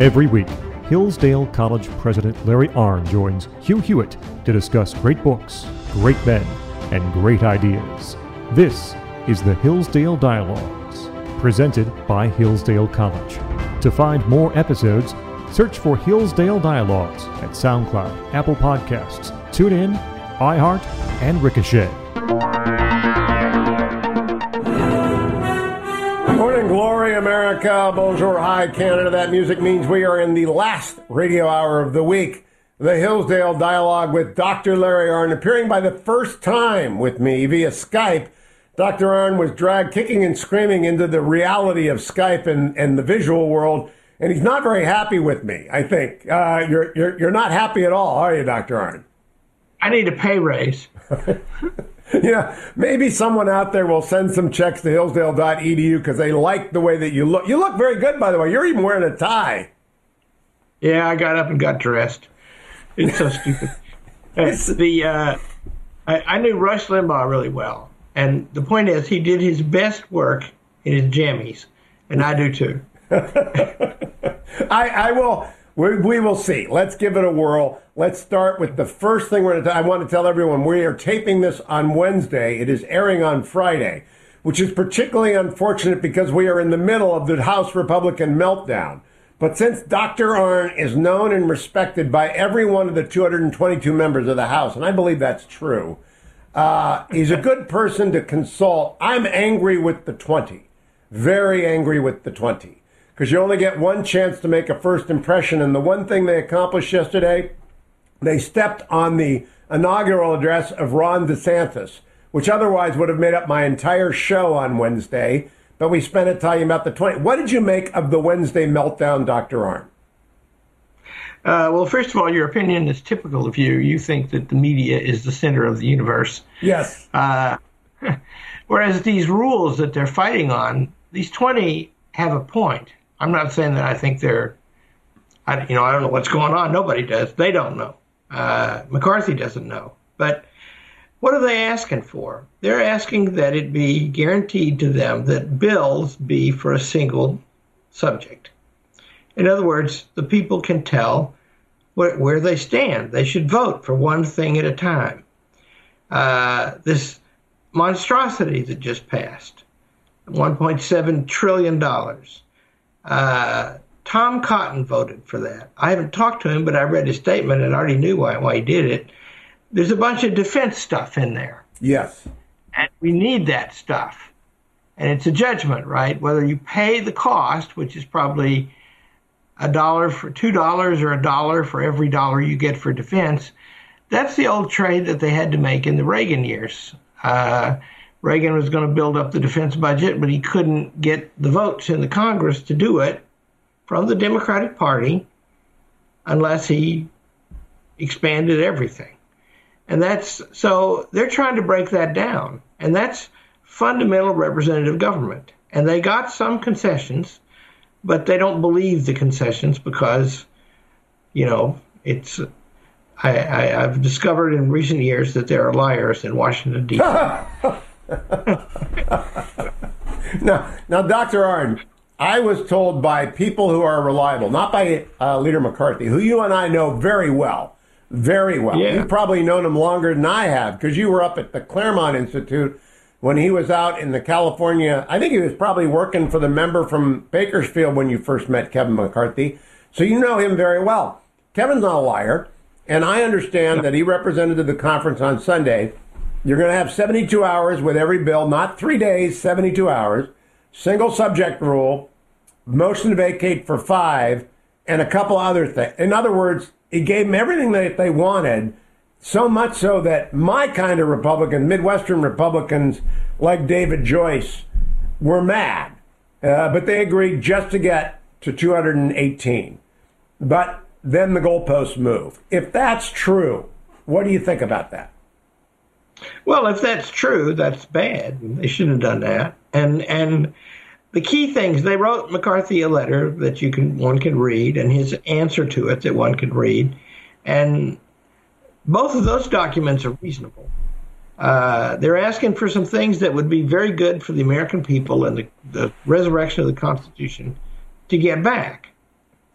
Every week, Hillsdale College President Larry Arnn joins Hugh Hewitt to discuss great books, great men, and great ideas. This is the Hillsdale Dialogues, presented by Hillsdale College. To find more episodes, search for Hillsdale Dialogues at SoundCloud, Apple Podcasts, TuneIn, iHeart, and Ricochet. America. Bonjour, hi, Canada. That music means we are in the last radio hour of the week. The Hillsdale Dialogue with Dr. Larry Arnn, appearing by the first time with me via Skype. Dr. Arnn was dragged kicking and screaming into the reality of Skype and, and the visual world, and he's not very happy with me, I think. Uh, you're, you're, you're not happy at all, are you, Dr. Arnn? I need a pay raise. yeah, maybe someone out there will send some checks to hillsdale.edu because they like the way that you look. You look very good, by the way. You're even wearing a tie. Yeah, I got up and got dressed. It's so stupid. it's, the uh, I, I, knew Rush Limbaugh really well, and the point is, he did his best work in his jammies, and I do too. I, I will. We, we, will see. Let's give it a whirl. Let's start with the first thing we're going to. I want to tell everyone we are taping this on Wednesday. It is airing on Friday, which is particularly unfortunate because we are in the middle of the House Republican meltdown. But since Dr. Arnn is known and respected by every one of the 222 members of the House, and I believe that's true, uh, he's a good person to consult. I'm angry with the 20, very angry with the 20, because you only get one chance to make a first impression. And the one thing they accomplished yesterday, they stepped on the inaugural address of Ron DeSantis, which otherwise would have made up my entire show on Wednesday but we spent it talking about the 20. What did you make of the Wednesday meltdown, Dr. Arnn? Uh, well, first of all, your opinion is typical of you. You think that the media is the center of the universe. Yes. Uh, whereas these rules that they're fighting on, these 20 have a point. I'm not saying that I think they're, I, you know, I don't know what's going on. Nobody does. They don't know. Uh, McCarthy doesn't know. But what are they asking for? They're asking that it be guaranteed to them that bills be for a single subject. In other words, the people can tell where, where they stand. They should vote for one thing at a time. Uh, this monstrosity that just passed, $1.7 trillion. Uh, Tom Cotton voted for that. I haven't talked to him, but I read his statement and already knew why, why he did it there's a bunch of defense stuff in there. Yes. And we need that stuff. And it's a judgment, right? Whether you pay the cost, which is probably a dollar for two dollars or a dollar for every dollar you get for defense. That's the old trade that they had to make in the Reagan years. Uh, Reagan was going to build up the defense budget, but he couldn't get the votes in the Congress to do it from the Democratic Party unless he expanded everything. And that's so they're trying to break that down. And that's fundamental representative government. And they got some concessions, but they don't believe the concessions because, you know, it's. I, I, have discovered in recent years that there are liars in Washington, D.C. now, now, Dr. Arnn, I was told by people who are reliable, not by uh, Leader McCarthy, who you and I know very well, very well. Yeah. You've probably known him longer than I have because you were up at the Claremont Institute when he was out in the California. I think he was probably working for the member from Bakersfield when you first met Kevin McCarthy. So you know him very well. Kevin's not a liar, and I understand that he represented the conference on Sunday. You're going to have 72 hours with every bill, not three days, 72 hours. Single subject rule, motion to vacate for five, and a couple other things. In other words, he gave them everything that they wanted, so much so that my kind of Republican, Midwestern Republicans like David Joyce, were mad. Uh, but they agreed just to get to 218. But then the goalposts move. If that's true, what do you think about that? Well, if that's true, that's bad. They shouldn't have done that. And and the key things they wrote McCarthy a letter that you can one can read, and his answer to it that one can read, and both of those documents are reasonable. Uh, they're asking for some things that would be very good for the American people and the, the resurrection of the Constitution to get back.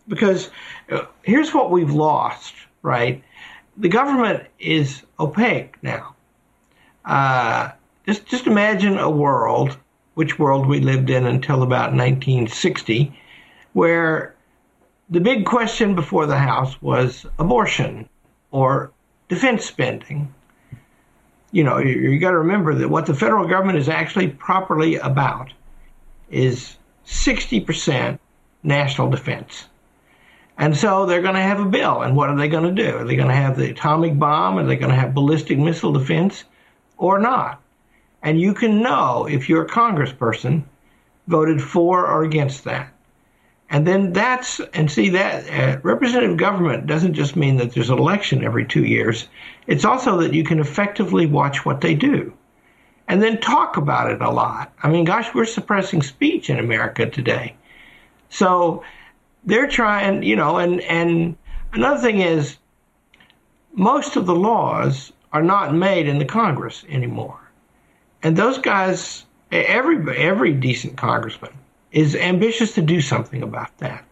because uh, here's what we've lost, right? The government is opaque now. Uh, just just imagine a world, which world we lived in until about 1960, where the big question before the House was abortion or defense spending. You know, you, you got to remember that what the federal government is actually properly about is 60% national defense. And so they're going to have a bill. And what are they going to do? Are they going to have the atomic bomb? Are they going to have ballistic missile defense or not? And you can know if you're a congressperson voted for or against that. And then that's, and see that uh, representative government doesn't just mean that there's an election every two years. It's also that you can effectively watch what they do and then talk about it a lot. I mean, gosh, we're suppressing speech in America today. So they're trying, you know, and, and another thing is most of the laws are not made in the Congress anymore. And those guys, every, every decent congressman is ambitious to do something about that.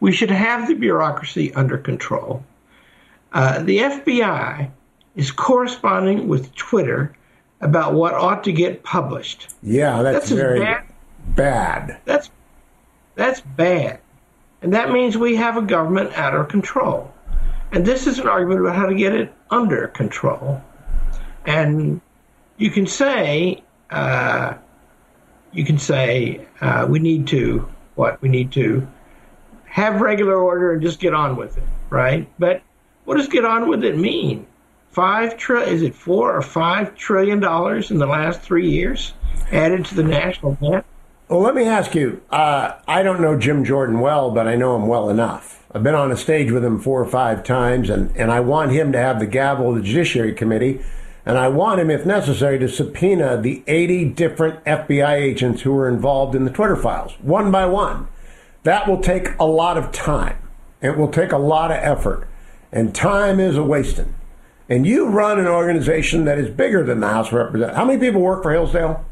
We should have the bureaucracy under control. Uh, the FBI is corresponding with Twitter about what ought to get published. Yeah, that's, that's very bad. bad. That's that's bad, and that means we have a government out of control. And this is an argument about how to get it under control. And you can say uh, you can say uh, we need to what we need to have regular order and just get on with it, right? But what does get on with it mean? Five tri- is it four or five trillion dollars in the last three years added to the national debt? Well, let me ask you. Uh, I don't know Jim Jordan well, but I know him well enough. I've been on a stage with him four or five times, and, and I want him to have the gavel of the Judiciary Committee and I want him, if necessary, to subpoena the 80 different FBI agents who were involved in the Twitter files, one by one. That will take a lot of time. It will take a lot of effort. And time is a wasting. And you run an organization that is bigger than the House of Representatives. How many people work for Hillsdale?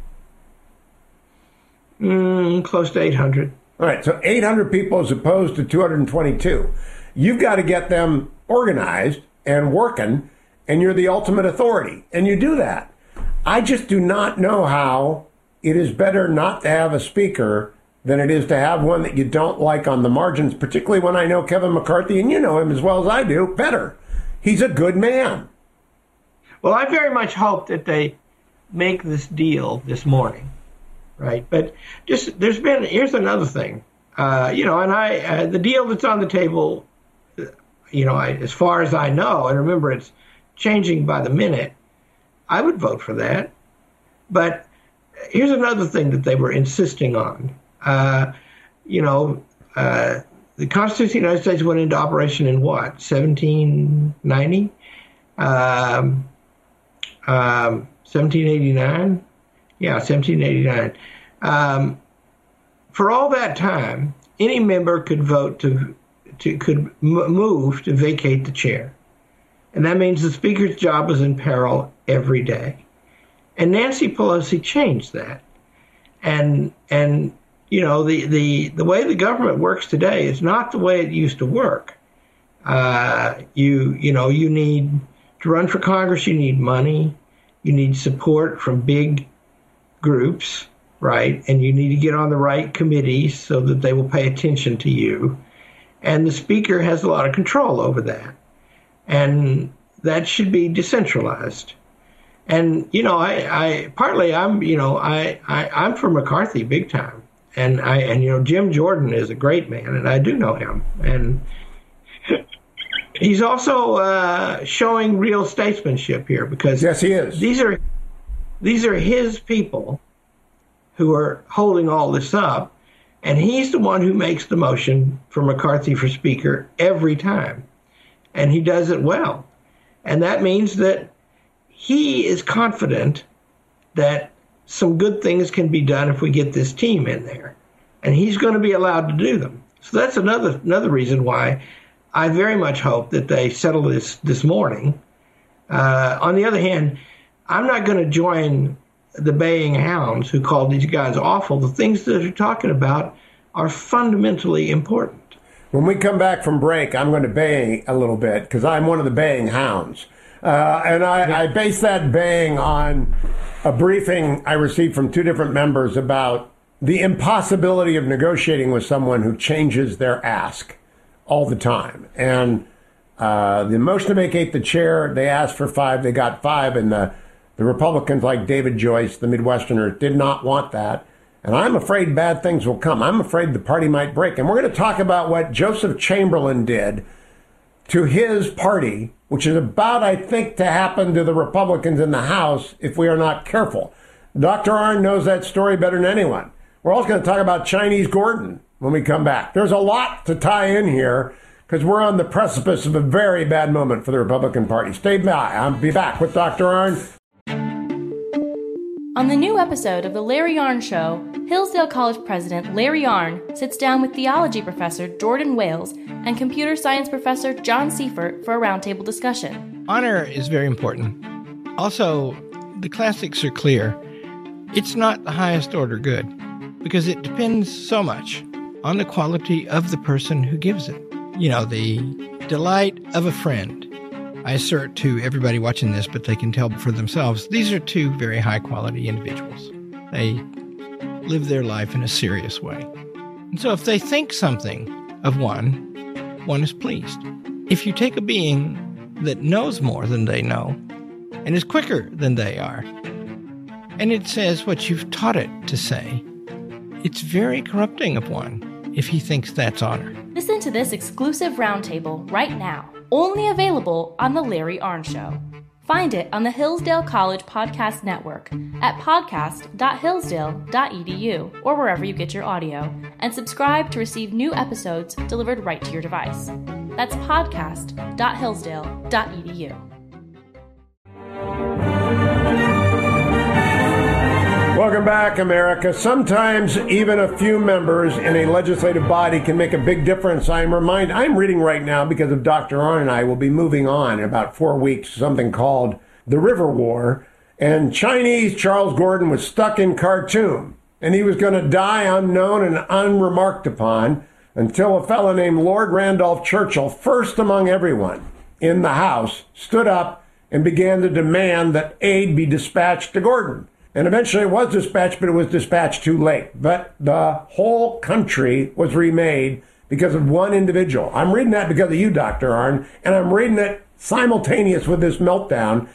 Mm, close to 800. All right, so 800 people as opposed to 222. You've got to get them organized and working and you're the ultimate authority, and you do that. I just do not know how it is better not to have a speaker than it is to have one that you don't like on the margins, particularly when I know Kevin McCarthy, and you know him as well as I do, better. He's a good man. Well, I very much hope that they make this deal this morning, right? But just there's been here's another thing, uh, you know, and I uh, the deal that's on the table, you know, I, as far as I know, and remember it's changing by the minute, I would vote for that. But here's another thing that they were insisting on. Uh, you know, uh, the Constitution of the United States went into operation in what, 1790? Um, um, 1789? Yeah, 1789. Um, for all that time, any member could vote to, to could move to vacate the chair. And that means the Speaker's job is in peril every day. And Nancy Pelosi changed that. And, and, you know, the, the, the way the government works today is not the way it used to work. Uh, you, you know, you need to run for Congress, you need money, you need support from big groups, right? And you need to get on the right committees so that they will pay attention to you. And the Speaker has a lot of control over that and that should be decentralized. And you know, I, I partly I'm you know I, I I'm for McCarthy big time, and I and you know Jim Jordan is a great man, and I do know him, and he's also uh, showing real statesmanship here because yes, he is. These are these are his people who are holding all this up, and he's the one who makes the motion for McCarthy for Speaker every time and he does it well. And that means that he is confident that some good things can be done if we get this team in there. And he's going to be allowed to do them. So that's another another reason why I very much hope that they settle this this morning. Uh, on the other hand, I'm not going to join the baying hounds who call these guys awful. The things that they're talking about are fundamentally important. When we come back from break, I'm going to bay a little bit because I'm one of the baying hounds. Uh, and I, I base that baying on a briefing I received from two different members about the impossibility of negotiating with someone who changes their ask all the time. And uh, the motion to vacate the chair, they asked for five, they got five, and the, the Republicans, like David Joyce, the Midwesterners, did not want that. And I'm afraid bad things will come. I'm afraid the party might break. And we're going to talk about what Joseph Chamberlain did to his party, which is about, I think, to happen to the Republicans in the House if we are not careful. Dr. Arnn knows that story better than anyone. We're also going to talk about Chinese Gordon when we come back. There's a lot to tie in here because we're on the precipice of a very bad moment for the Republican Party. Stay by. I'll be back with Dr. Arnn. On the new episode of The Larry Arnn Show, Hillsdale College President Larry Arnn sits down with theology professor Jordan Wales and computer science professor John Seifert for a roundtable discussion. Honor is very important. Also, the classics are clear. It's not the highest order good because it depends so much on the quality of the person who gives it you know, the delight of a friend. I assert to everybody watching this, but they can tell for themselves, these are two very high quality individuals. They live their life in a serious way. And so if they think something of one, one is pleased. If you take a being that knows more than they know and is quicker than they are, and it says what you've taught it to say, it's very corrupting of one if he thinks that's honor. Listen to this exclusive roundtable right now, only available on The Larry Arnn Show. Find it on the Hillsdale College Podcast Network at podcast.hillsdale.edu or wherever you get your audio, and subscribe to receive new episodes delivered right to your device. That's podcast.hillsdale.edu. Welcome back, America. Sometimes even a few members in a legislative body can make a big difference. I'm remind I'm reading right now because of Dr. Arnn and I will be moving on in about four weeks, something called The River War. And Chinese Charles Gordon was stuck in Khartoum and he was going to die unknown and unremarked upon until a fellow named Lord Randolph Churchill, first among everyone in the House, stood up and began to demand that aid be dispatched to Gordon. And eventually it was dispatched, but it was dispatched too late. But the whole country was remade because of one individual. I'm reading that because of you, Dr. Arnn, and I'm reading it simultaneous with this meltdown.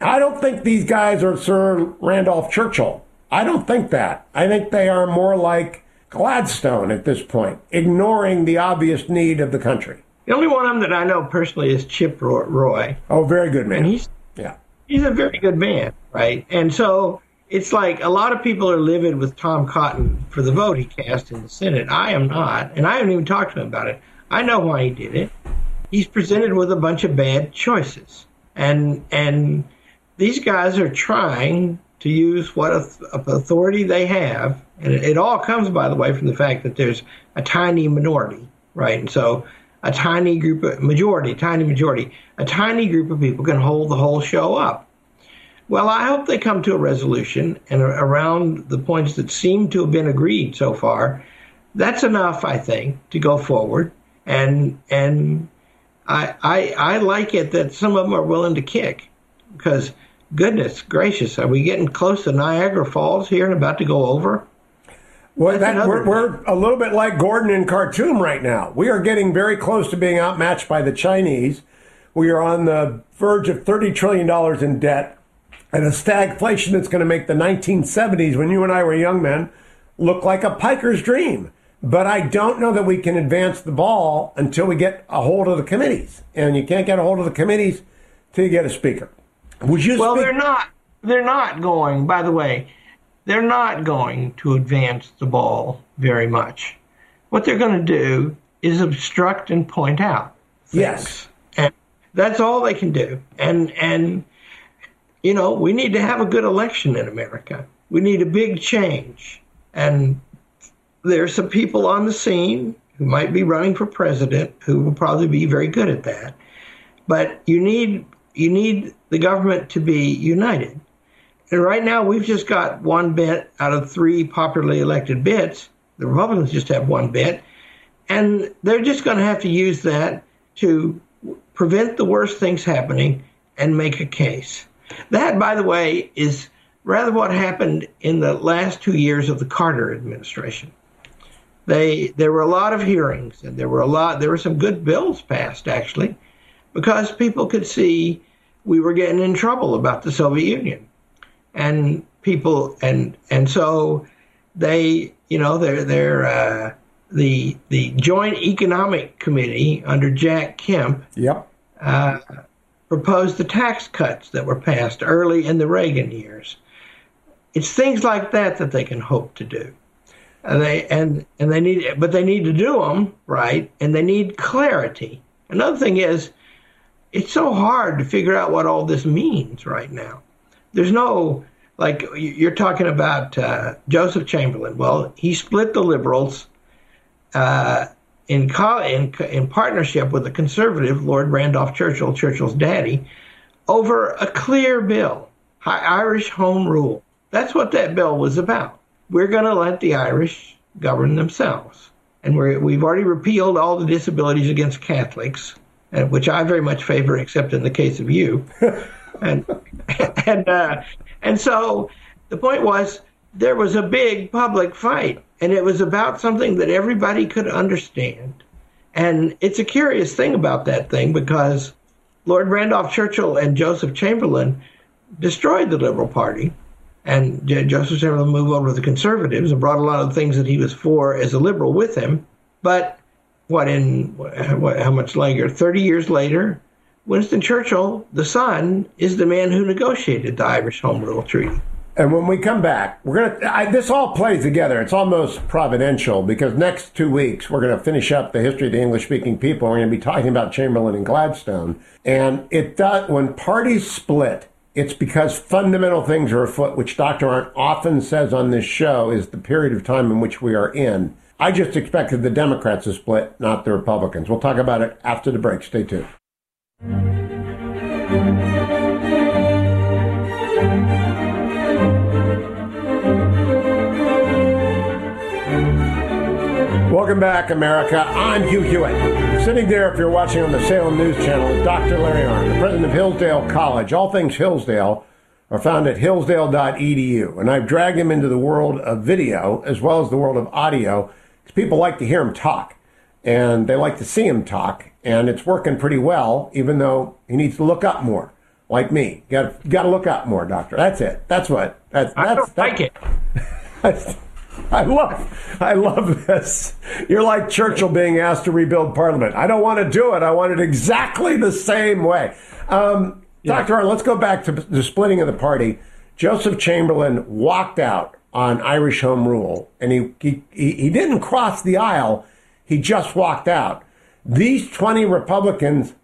I don't think these guys are Sir Randolph Churchill. I don't think that. I think they are more like Gladstone at this point, ignoring the obvious need of the country. The only one of them that I know personally is Chip Roy. Oh, very good man. And he's yeah, he's a very good man, right? And so it's like a lot of people are livid with Tom Cotton for the vote he cast in the Senate. I am not, and I haven't even talked to him about it. I know why he did it. He's presented with a bunch of bad choices, and and these guys are trying to use what authority they have, and it, all comes, by the way, from the fact that there's a tiny minority, right? And so a tiny group of majority, tiny majority, a tiny group of people can hold the whole show up. Well, I hope they come to a resolution and around the points that seem to have been agreed so far. That's enough, I think, to go forward. And and I I, I like it that some of them are willing to kick because goodness gracious, are we getting close to Niagara Falls here and about to go over? Well, that, we're, we're a little bit like Gordon in Khartoum right now. We are getting very close to being outmatched by the Chinese. We are on the verge of $30 trillion in debt and a stagflation that's going to make the 1970s, when you and I were young men, look like a piker's dream. But I don't know that we can advance the ball until we get a hold of the committees. And you can't get a hold of the committees till you get a speaker. Would you well, speak- they're not. They're not going. By the way, they're not going to advance the ball very much. What they're going to do is obstruct and point out. Things. Yes, and that's all they can do. And and you know, we need to have a good election in America. We need a big change. And there's some people on the scene who might be running for president who will probably be very good at that. But you need you need the government to be united. And right now we've just got one bit out of three popularly elected bits. The Republicans just have one bit. And they're just going to have to use that to prevent the worst things happening and make a case. That, by the way, is rather what happened in the last two years of the Carter administration. They there were a lot of hearings and there were a lot there were some good bills passed actually because people could see we were getting in trouble about the Soviet Union. And people and and so they you know they're they're uh, the the Joint Economic Committee under Jack Kemp yep. Uh, proposed the tax cuts that were passed early in the Reagan years. It's things like that that they can hope to do. And they and and they need, but they need to do them right, and they need clarity. Another thing is, it's so hard to figure out what all this means right now. There's no like you're talking about uh, Joseph Chamberlain. Well, he split the liberals uh, in, in, in partnership with the conservative Lord Randolph Churchill, Churchill's daddy, over a clear bill, Irish Home Rule. That's what that bill was about. We're going to let the Irish govern themselves. And we have already repealed all the disabilities against Catholics, uh, which I very much favor, except in the case of you. and and uh, and so the point was there was a big public fight and it was about something that everybody could understand. And it's a curious thing about that thing because Lord Randolph Churchill and Joseph Chamberlain destroyed the Liberal Party, and Joseph Chamberlain moved over to the Conservatives and brought a lot of the things that he was for as a liberal with him. But what in what, how much later? Thirty years later, Winston Churchill, the son, is the man who negotiated the Irish Home Rule Treaty. And when we come back, we're gonna. This all plays together. It's almost providential because next two weeks we're gonna finish up the history of the English-speaking people. We're gonna be talking about Chamberlain and Gladstone. And it does when parties split. It's because fundamental things are afoot, which Dr. Arnn often says on this show is the period of time in which we are in. I just expected the Democrats to split, not the Republicans. We'll talk about it after the break. Stay tuned. Welcome back, America. I'm Hugh Hewitt. Sitting there, if you're watching on the Salem News Channel, is Dr. Larry Arnn, the president of Hillsdale College. All things Hillsdale are found at hillsdale.edu. And I've dragged him into the world of video as well as the world of audio because people like to hear him talk and they like to see him talk. And it's working pretty well, even though he needs to look up more, like me. Got got to look up more, doctor. That's it. That's what. That's, that's I don't like it. I love, I love this. You're like Churchill being asked to rebuild Parliament. I don't want to do it. I want it exactly the same way. Um, yeah. Dr. Arnn, let's go back to the splitting of the party. Joseph Chamberlain walked out on Irish Home Rule, and he, he, he didn't cross the aisle. He just walked out. These 20 Republicans,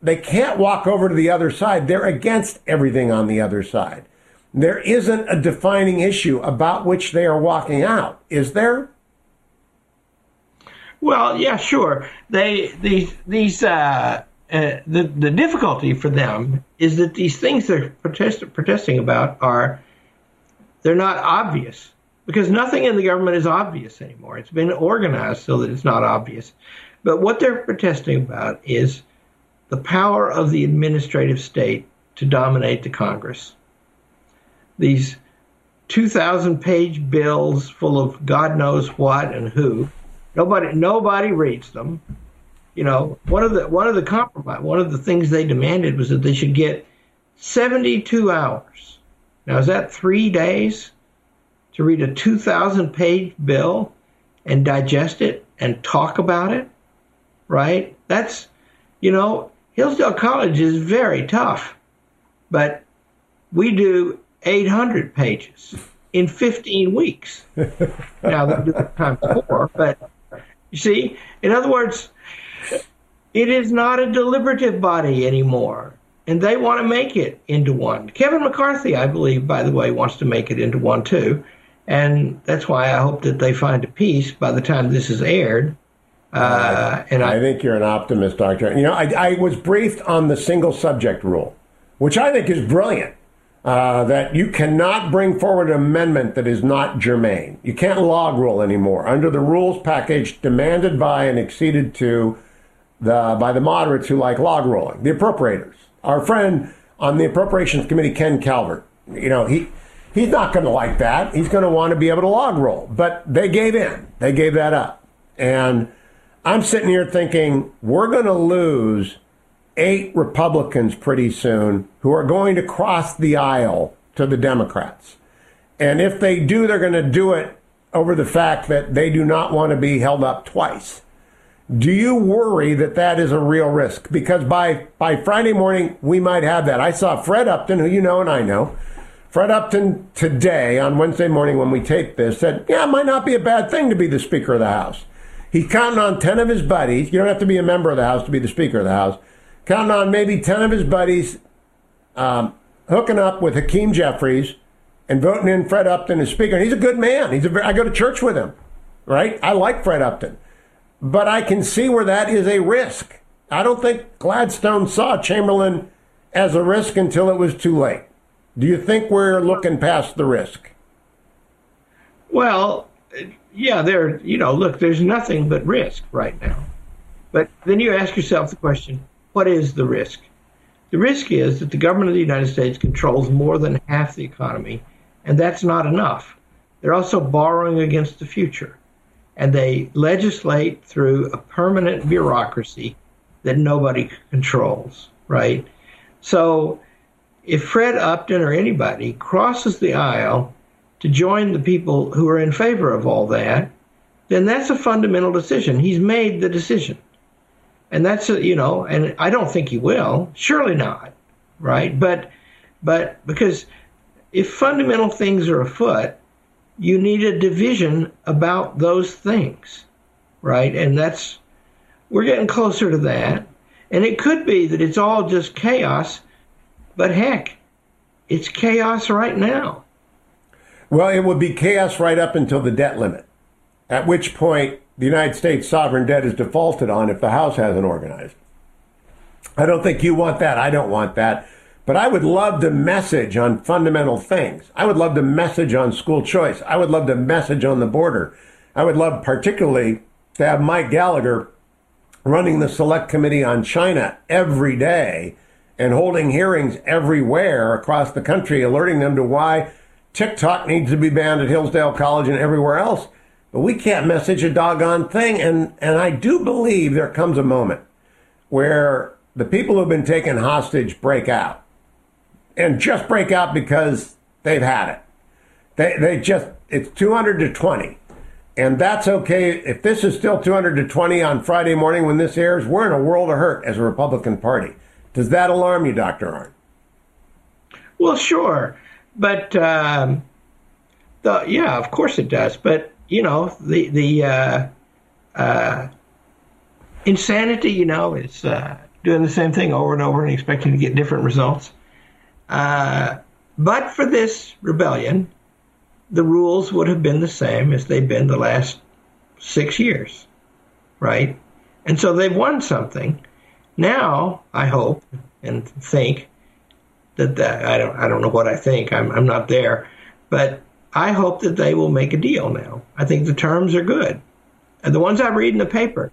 they can't walk over to the other side. They're against everything on the other side there isn't a defining issue about which they are walking out, is there? Well, yeah, sure. They these these uh, uh, the the difficulty for them is that these things they're protest, protesting about are they're not obvious because nothing in the government is obvious anymore. It's been organized so that it's not obvious. But what they're protesting about is the power of the administrative state to dominate the Congress these 2,000 page bills full of God knows what and who. Nobody, nobody reads them. You know, one of the one of the compromise, one of the things they demanded was that they should get 72 hours. Now, is that three days to read a 2,000 page bill and digest it and talk about it? Right? That's, you know, Hillsdale College is very tough, but we do 800 pages in 15 weeks. now they do it times four, but you see, in other words, it is not a deliberative body anymore. And they want to make it into one. Kevin McCarthy, I believe, by the way, wants to make it into one too. And that's why I hope that they find a peace by the time this is aired. Uh, and I, I, think you're an optimist, Doctor. You know, I, I was briefed on the single subject rule, which I think is brilliant. Uh, that you cannot bring forward an amendment that is not germane. You can't log rule anymore under the rules package demanded by and acceded to the by the moderates who like log rolling, the appropriators. Our friend on the appropriations committee, Ken Calvert, you know he. He's not going to like that. He's going to want to be able to log roll. But they gave in. They gave that up. And I'm sitting here thinking we're going to lose eight Republicans pretty soon who are going to cross the aisle to the Democrats. And if they do, they're going to do it over the fact that they do not want to be held up twice. Do you worry that that is a real risk? Because by, by Friday morning, we might have that. I saw Fred Upton, who you know and I know. Fred Upton today, on Wednesday morning when we taped this, said, Yeah, it might not be a bad thing to be the Speaker of the House. He's counting on 10 of his buddies. You don't have to be a member of the House to be the Speaker of the House. Counting on maybe 10 of his buddies um, hooking up with Hakeem Jeffries and voting in Fred Upton as Speaker. And he's a good man. He's a, I go to church with him, right? I like Fred Upton. But I can see where that is a risk. I don't think Gladstone saw Chamberlain as a risk until it was too late. Do you think we're looking past the risk? Well, yeah, there, you know, look, there's nothing but risk right now. But then you ask yourself the question what is the risk? The risk is that the government of the United States controls more than half the economy, and that's not enough. They're also borrowing against the future, and they legislate through a permanent bureaucracy that nobody controls, right? So if Fred Upton or anybody crosses the aisle to join the people who are in favor of all that, then that's a fundamental decision. He's made the decision. And that's, uh, you know, and I don't think he will. Surely not. Right. But, but because if fundamental things are afoot, you need a division about those things. Right. And that's, we're getting closer to that. And it could be that it's all just chaos, but heck, it's chaos right now. Well, it would be chaos right up until the debt limit, at which point the United States sovereign debt is defaulted on if the House hasn't organized. I don't think you want that. I don't want that. But I would love to message on fundamental things. I would love to message on school choice. I would love to message on the border. I would love particularly to have Mike Gallagher running the select committee on China every day and holding hearings everywhere across the country, alerting them to why TikTok needs to be banned at Hillsdale College and everywhere else. But we can't message a doggone thing. And, and I do believe there comes a moment where the people who've been taken hostage break out and just break out because they've had it. They, they just, it's 200 to 20. And that's okay. If this is still 200 to 20 on Friday morning when this airs, we're in a world of hurt as a Republican Party. Does that alarm you, Dr. Arnn? Well, sure. But um, the, yeah, of course it does. But you know, the the uh, uh, insanity, you know, is uh, doing the same thing over and over and expecting to get different results. Uh, but for this rebellion, the rules would have been the same as they've been the last six years, right? And so they've won something. Now, I hope and think that, that I don't I don't know what I think. I'm I'm not there, but I hope that they will make a deal now. I think the terms are good, and the ones I read in the paper.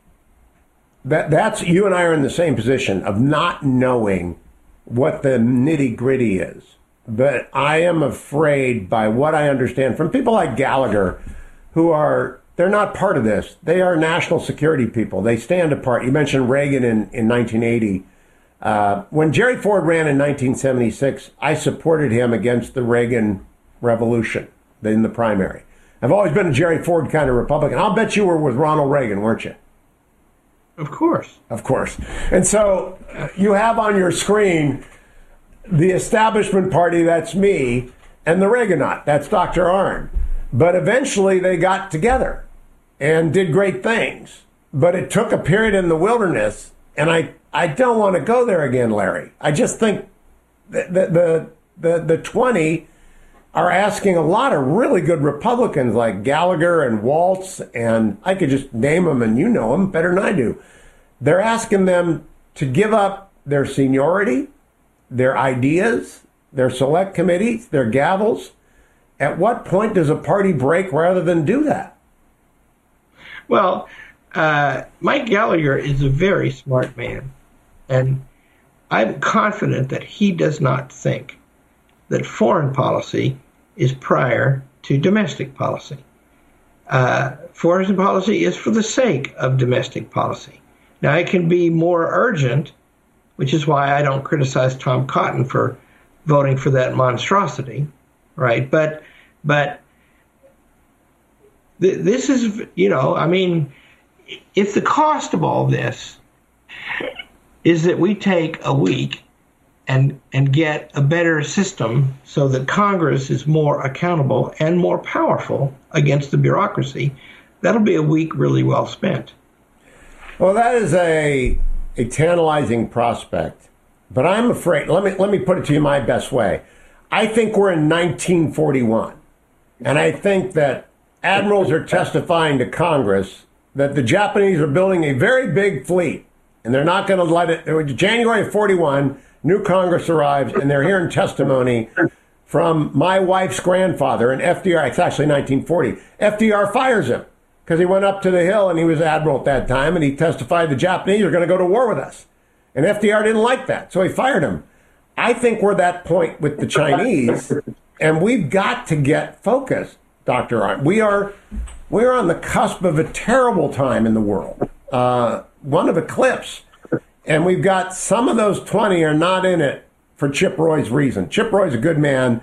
That that's you and I are in the same position of not knowing what the nitty gritty is. But I am afraid by what I understand from people like Gallagher, who are they're not part of this. They are national security people. They stand apart. You mentioned Reagan in, in 1980 uh, when Jerry Ford ran in 1976, I supported him against the Reagan Revolution in the primary. I've always been a Jerry Ford kind of Republican. I'll bet you were with Ronald Reagan, weren't you? Of course. Of course. And so uh, you have on your screen the establishment party, that's me, and the Reaganite, that's Dr. Arnn. But eventually they got together and did great things. But it took a period in the wilderness, and I I don't want to go there again, Larry. I just think the, the, the, the 20 are asking a lot of really good Republicans like Gallagher and Waltz, and I could just name them, and you know them better than I do. They're asking them to give up their seniority, their ideas, their select committees, their gavels. At what point does a party break rather than do that? Well, uh, Mike Gallagher is a very smart man, and I'm confident that he does not think that foreign policy is prior to domestic policy. Uh, foreign policy is for the sake of domestic policy. Now, it can be more urgent, which is why I don't criticize Tom Cotton for voting for that monstrosity, right? But, but th- this is, you know, I mean, if the cost of all this is that we take a week and and get a better system so that Congress is more accountable and more powerful against the bureaucracy, that'll be a week really well spent. Well, that is a a tantalizing prospect, but I'm afraid. Let me let me put it to you my best way. I think we're in 1941, and I think that admirals are testifying to Congress that the Japanese are building a very big fleet, and they're not going to let it. January of 41 new Congress arrives, and they're hearing testimony from my wife's grandfather, and FDR, it's actually 1940. FDR fires him because he went up to the Hill and he was admiral at that time, and he testified the Japanese are going to go to war with us. And FDR didn't like that, so he fired him. I think we're at that point with the Chinese, and we've got to get focused, Dr. We are, we're on the cusp of a terrible time in the world, uh, one of eclipse. And we've got some of those 20 are not in it for Chip Roy's reason. Chip Roy's a good man,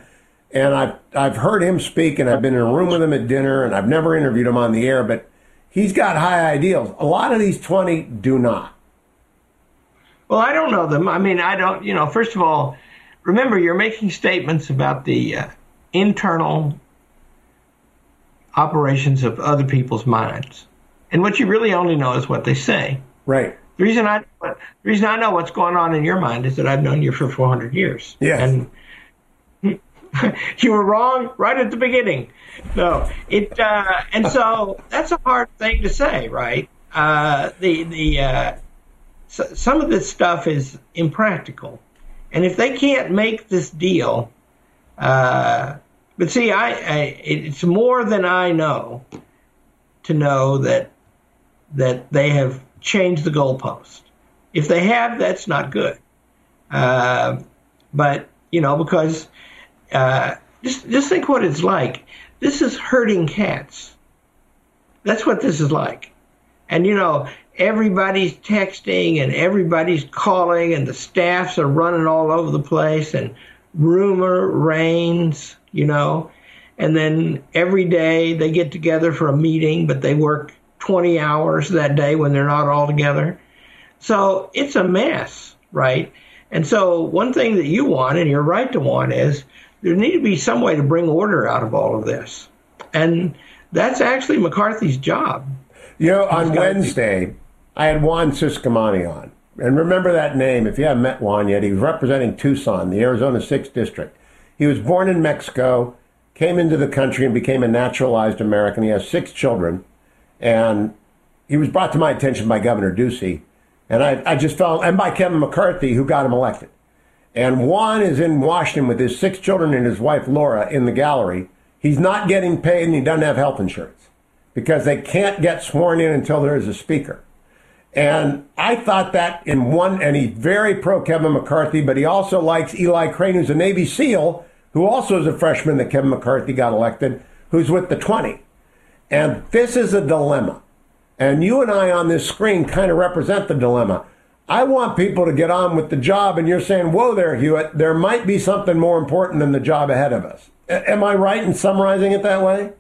and I've, I've heard him speak, and I've been in a room with him at dinner, and I've never interviewed him on the air, but he's got high ideals. A lot of these 20 do not. Well, I don't know them. I mean, I don't, you know, first of all, remember you're making statements about the uh, internal operations of other people's minds. And what you really only know is what they say. Right. The reason I the reason I know what's going on in your mind is that I've known you for 400 years. Yes. And you were wrong right at the beginning. No, it uh, and so that's a hard thing to say, right? Uh, the the uh, so, some of this stuff is impractical, and if they can't make this deal, uh, but see, I, I it's more than I know to know that that they have change the goalpost. If they have, that's not good. Uh, but you know, because uh, just just think what it's like. This is herding cats. That's what this is like. And you know, everybody's texting and everybody's calling, and the staffs are running all over the place, and rumor reigns. You know, and then every day they get together for a meeting, but they work 20 hours that day when they're not all together. So it's a mess, right? And so one thing that you want, and you're right to want, is there need to be some way to bring order out of all of this. And that's actually McCarthy's job. You know, on Wednesday, I had Juan Ciscomani on. And remember that name if you haven't met Juan yet. He was representing Tucson, the Arizona 6th District. He was born in Mexico, came into the country, and became a naturalized American. He has six children. And he was brought to my attention by Governor Ducey. And I, I just felt, and by Kevin McCarthy, who got him elected. And Juan is in Washington with his six children and his wife Laura in the gallery. He's not getting paid and he doesn't have health insurance because they can't get sworn in until there is a speaker. And I thought that in one, and he's very pro Kevin McCarthy, but he also likes Eli Crane, who's a Navy SEAL, who also is a freshman that Kevin McCarthy got elected, who's with the 20. And this is a dilemma. And you and I on this screen kind of represent the dilemma. I want people to get on with the job, and you're saying, whoa there, Hewitt, there might be something more important than the job ahead of us. A- am I right in summarizing it that way?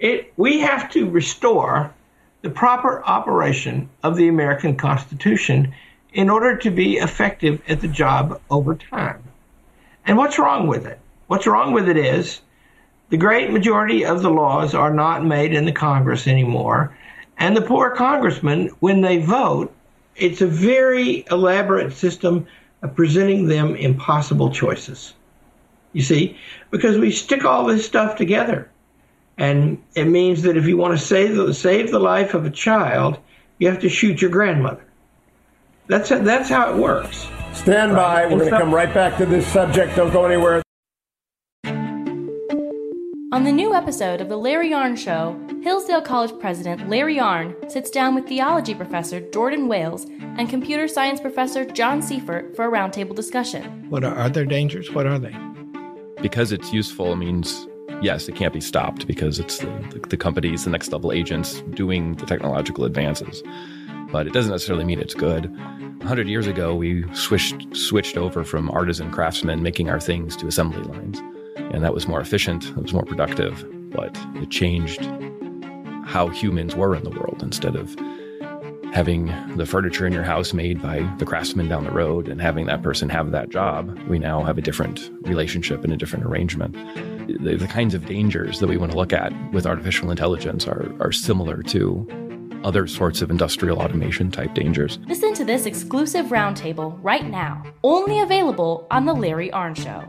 It, we have to restore the proper operation of the American Constitution in order to be effective at the job over time. And what's wrong with it? What's wrong with it is the great majority of the laws are not made in the Congress anymore. And the poor congressmen, when they vote, it's a very elaborate system of presenting them impossible choices. You see, because we stick all this stuff together. And it means that if you want to save the, save the life of a child, you have to shoot your grandmother. That's that's how it works. Stand by. We're going to come right back to this subject. Don't go anywhere. On the new episode of The Larry Arnn Show, Hillsdale College President Larry Arnn sits down with theology professor Jordan Wales and computer science professor John Seifert for a roundtable discussion. What are, are there dangers? What are they? Because it's useful means yes, it can't be stopped because it's the, the, the companies, the next level agents doing the technological advances. But it doesn't necessarily mean it's good. 100 years ago, we switched, switched over from artisan craftsmen making our things to assembly lines. And that was more efficient, it was more productive, but it changed how humans were in the world instead of having the furniture in your house made by the craftsman down the road and having that person have that job, we now have a different relationship and a different arrangement. The, the kinds of dangers that we want to look at with artificial intelligence are, are similar to other sorts of industrial automation type dangers. Listen to this exclusive roundtable right now, only available on The Larry Arnn Show.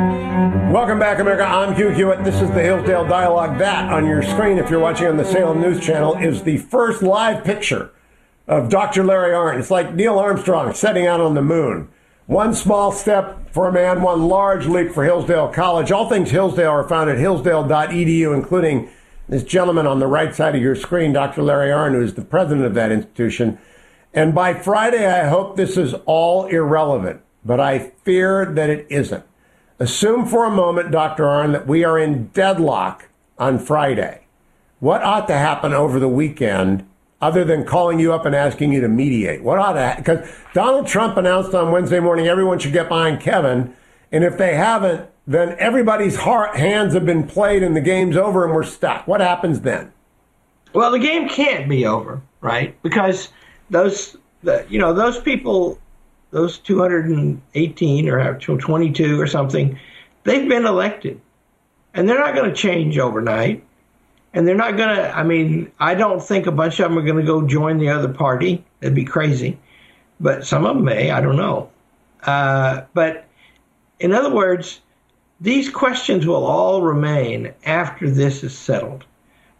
Welcome back, America. I'm Hugh Hewitt. This is the Hillsdale Dialogue. That on your screen, if you're watching on the Salem News Channel, is the first live picture of Dr. Larry Arnn. It's like Neil Armstrong setting out on the moon. One small step for a man, one large leap for Hillsdale College. All things Hillsdale are found at hillsdale.edu, including this gentleman on the right side of your screen, Dr. Larry Arnn, who is the president of that institution. And by Friday, I hope this is all irrelevant, but I fear that it isn't. Assume for a moment, Dr. Arnn, that we are in deadlock on Friday. What ought to happen over the weekend other than calling you up and asking you to mediate? What ought to because Donald Trump announced on Wednesday morning everyone should get behind Kevin, and if they haven't, then everybody's heart, hands have been played and the game's over and we're stuck. What happens then? Well, the game can't be over, right? Because those, the, you know, those people those 218 or 22 or something, they've been elected. And they're not going to change overnight. And they're not going to, I mean, I don't think a bunch of them are going to go join the other party. That'd be crazy. But some of them may, I don't know. Uh, but in other words, these questions will all remain after this is settled.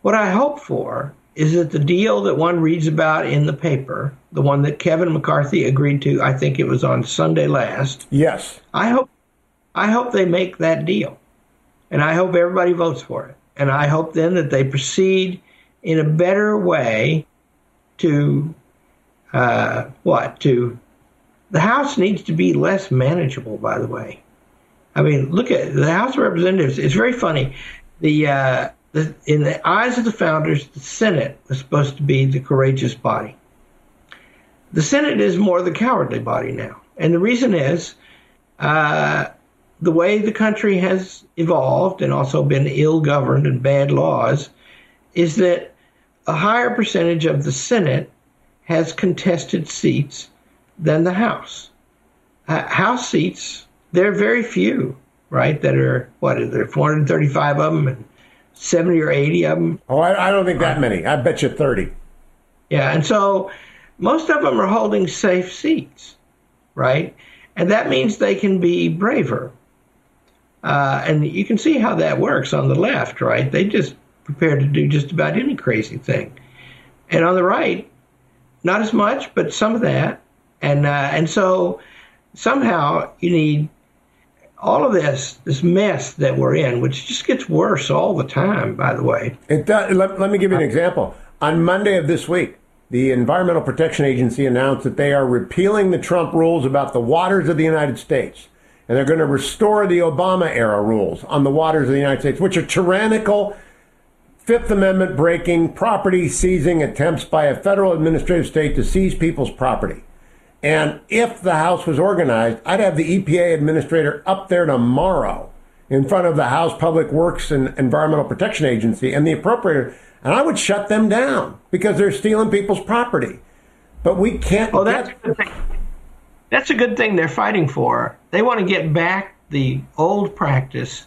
What I hope for is it the deal that one reads about in the paper, the one that Kevin McCarthy agreed to, I think it was on Sunday last. Yes. I hope I hope they make that deal. And I hope everybody votes for it. And I hope then that they proceed in a better way to uh, what? To the House needs to be less manageable, by the way. I mean, look at the House of Representatives. It's very funny. The uh, in the eyes of the founders, the Senate was supposed to be the courageous body. The Senate is more the cowardly body now. And the reason is uh, the way the country has evolved and also been ill governed and bad laws is that a higher percentage of the Senate has contested seats than the House. Uh, House seats, there are very few, right? That are, what, there are 435 of them, and 70 or 80 of them. Oh, I, I don't think that many. I bet you 30. Yeah, and so most of them are holding safe seats, right? And that means they can be braver. Uh, and you can see how that works on the left, right? They just prepared to do just about any crazy thing. And on the right, not as much, but some of that. And uh, and so somehow you need all of this, this mess that we're in, which just gets worse all the time, by the way. It does. Let, let me give you an example. On Monday of this week, the Environmental Protection Agency announced that they are repealing the Trump rules about the waters of the United States. And they're going to restore the Obama era rules on the waters of the United States, which are tyrannical, Fifth Amendment breaking, property seizing attempts by a federal administrative state to seize people's property. And if the House was organized, I'd have the EPA administrator up there tomorrow in front of the House Public Works and Environmental Protection Agency and the appropriator, and I would shut them down because they're stealing people's property. But we can't. Oh, that's get... a That's a good thing they're fighting for. They want to get back the old practice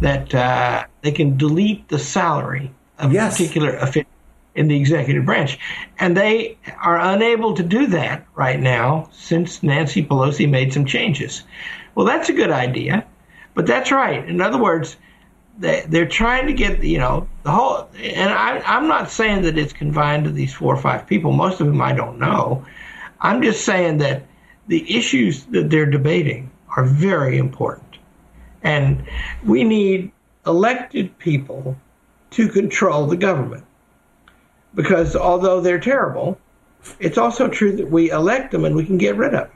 that uh, they can delete the salary of yes. a particular official in the executive branch. And they are unable to do that right now since Nancy Pelosi made some changes. Well, that's a good idea, but that's right. In other words, they, they're trying to get, you know, the whole, and I, I'm not saying that it's confined to these four or five people, most of them I don't know. I'm just saying that the issues that they're debating are very important. And we need elected people to control the government. Because although they're terrible, it's also true that we elect them and we can get rid of them.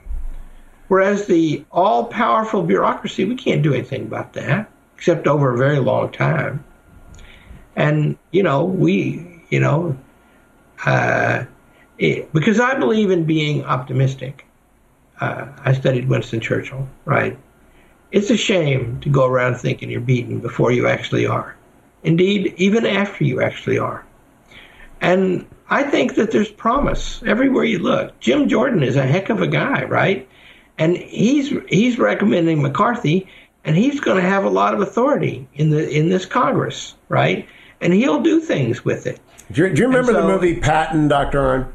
Whereas the all powerful bureaucracy, we can't do anything about that, except over a very long time. And, you know, we, you know, uh, it, because I believe in being optimistic. Uh, I studied Winston Churchill, right? It's a shame to go around thinking you're beaten before you actually are. Indeed, even after you actually are. And I think that there's promise everywhere you look. Jim Jordan is a heck of a guy, right? And he's he's recommending McCarthy, and he's going to have a lot of authority in the in this Congress, right? And he'll do things with it. Do you, do you remember so, the movie Patton, Doctor Arnn?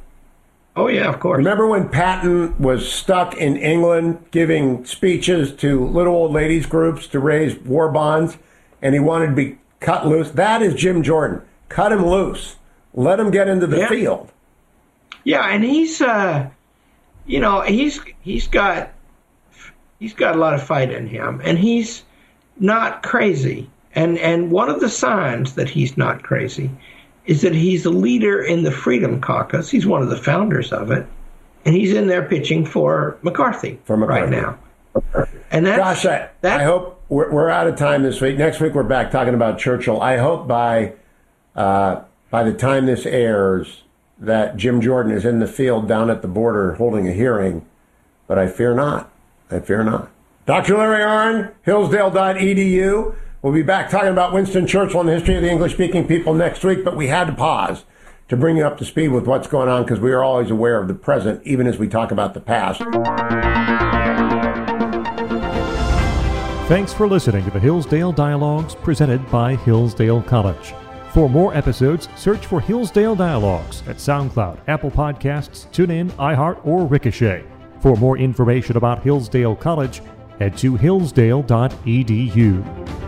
Oh yeah, of course. Remember when Patton was stuck in England giving speeches to little old ladies groups to raise war bonds, and he wanted to be cut loose? That is Jim Jordan. Cut him loose. Let him get into the yeah. field. Yeah, and he's, uh, you know, he's he's got he's got a lot of fight in him, and he's not crazy. And and one of the signs that he's not crazy is that he's a leader in the Freedom Caucus. He's one of the founders of it, and he's in there pitching for McCarthy, for McCarthy. right now. And that's, Gosh, I, I hope we're, we're, out of time this week. Next week we're back talking about Churchill. I hope by uh, by the time this airs that Jim Jordan is in the field down at the border holding a hearing, but I fear not. I fear not. Dr. Larry Arnn, hillsdale.edu. We'll be back talking about Winston Churchill and the history of the English speaking people next week, but we had to pause to bring you up to speed with what's going on because we are always aware of the present, even as we talk about the past. Thanks for listening to the Hillsdale Dialogues presented by Hillsdale College. For more episodes, search for Hillsdale Dialogues at SoundCloud, Apple Podcasts, TuneIn, iHeart, or Ricochet. For more information about Hillsdale College, head to hillsdale.edu.